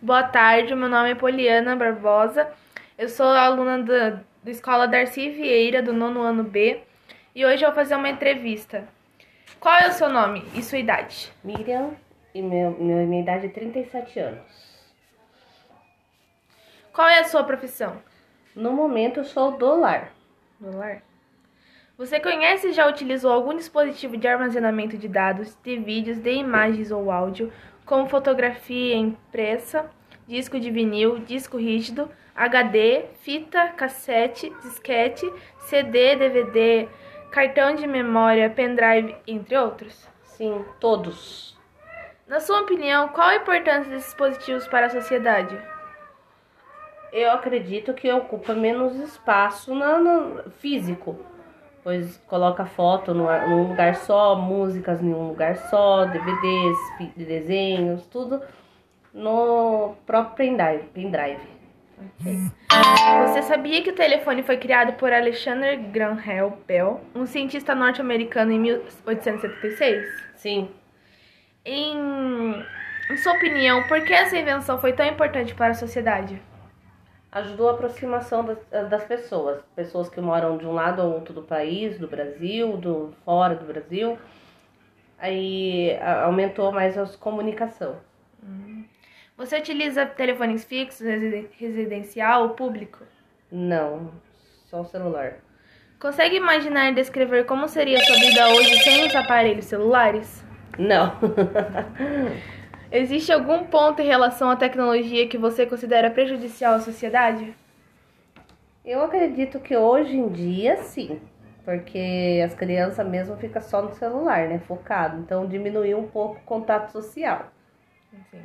Boa tarde, meu nome é Poliana Barbosa. Eu sou aluna da, da Escola Darcy Vieira, do nono ano B, e hoje eu vou fazer uma entrevista. Qual é o seu nome e sua idade? Miriam, e meu, meu- minha idade é 37 anos. Qual é a sua profissão? No momento eu sou do lar. Celular. Você conhece e já utilizou algum dispositivo de armazenamento de dados, de vídeos, de imagens ou áudio, como fotografia impressa, disco de vinil, disco rígido, HD, fita, cassete, disquete, CD, DVD, cartão de memória, pendrive, entre outros? Sim, todos. Na sua opinião, qual a importância desses dispositivos para a sociedade? Eu acredito que ocupa menos espaço na- no físico, pois coloca foto num lugar só, músicas em um lugar só, DVDs, desenhos, tudo no próprio pendrive. pendrive. Você sabia que o telefone foi criado por Alexander Graham Bell, um cientista norte-americano em 1876? Sim, Em, em sua opinião, por que essa invenção foi tão importante para a sociedade? Ajudou a aproximação das, das pessoas, pessoas que moram de um lado ao outro do país, do Brasil, do fora do Brasil. Aí aumentou mais a comunicação. Você utiliza telefones fixos, residen- residencial ou público? Não, só o celular. Consegue imaginar e descrever como seria a sua vida hoje sem os aparelhos celulares? Não. Existe algum ponto em relação à tecnologia que você considera prejudicial à sociedade? Eu acredito que hoje em dia sim, porque as crianças mesmo ficam só no celular, né, focado. Então diminuiu um pouco o contato social. Sim.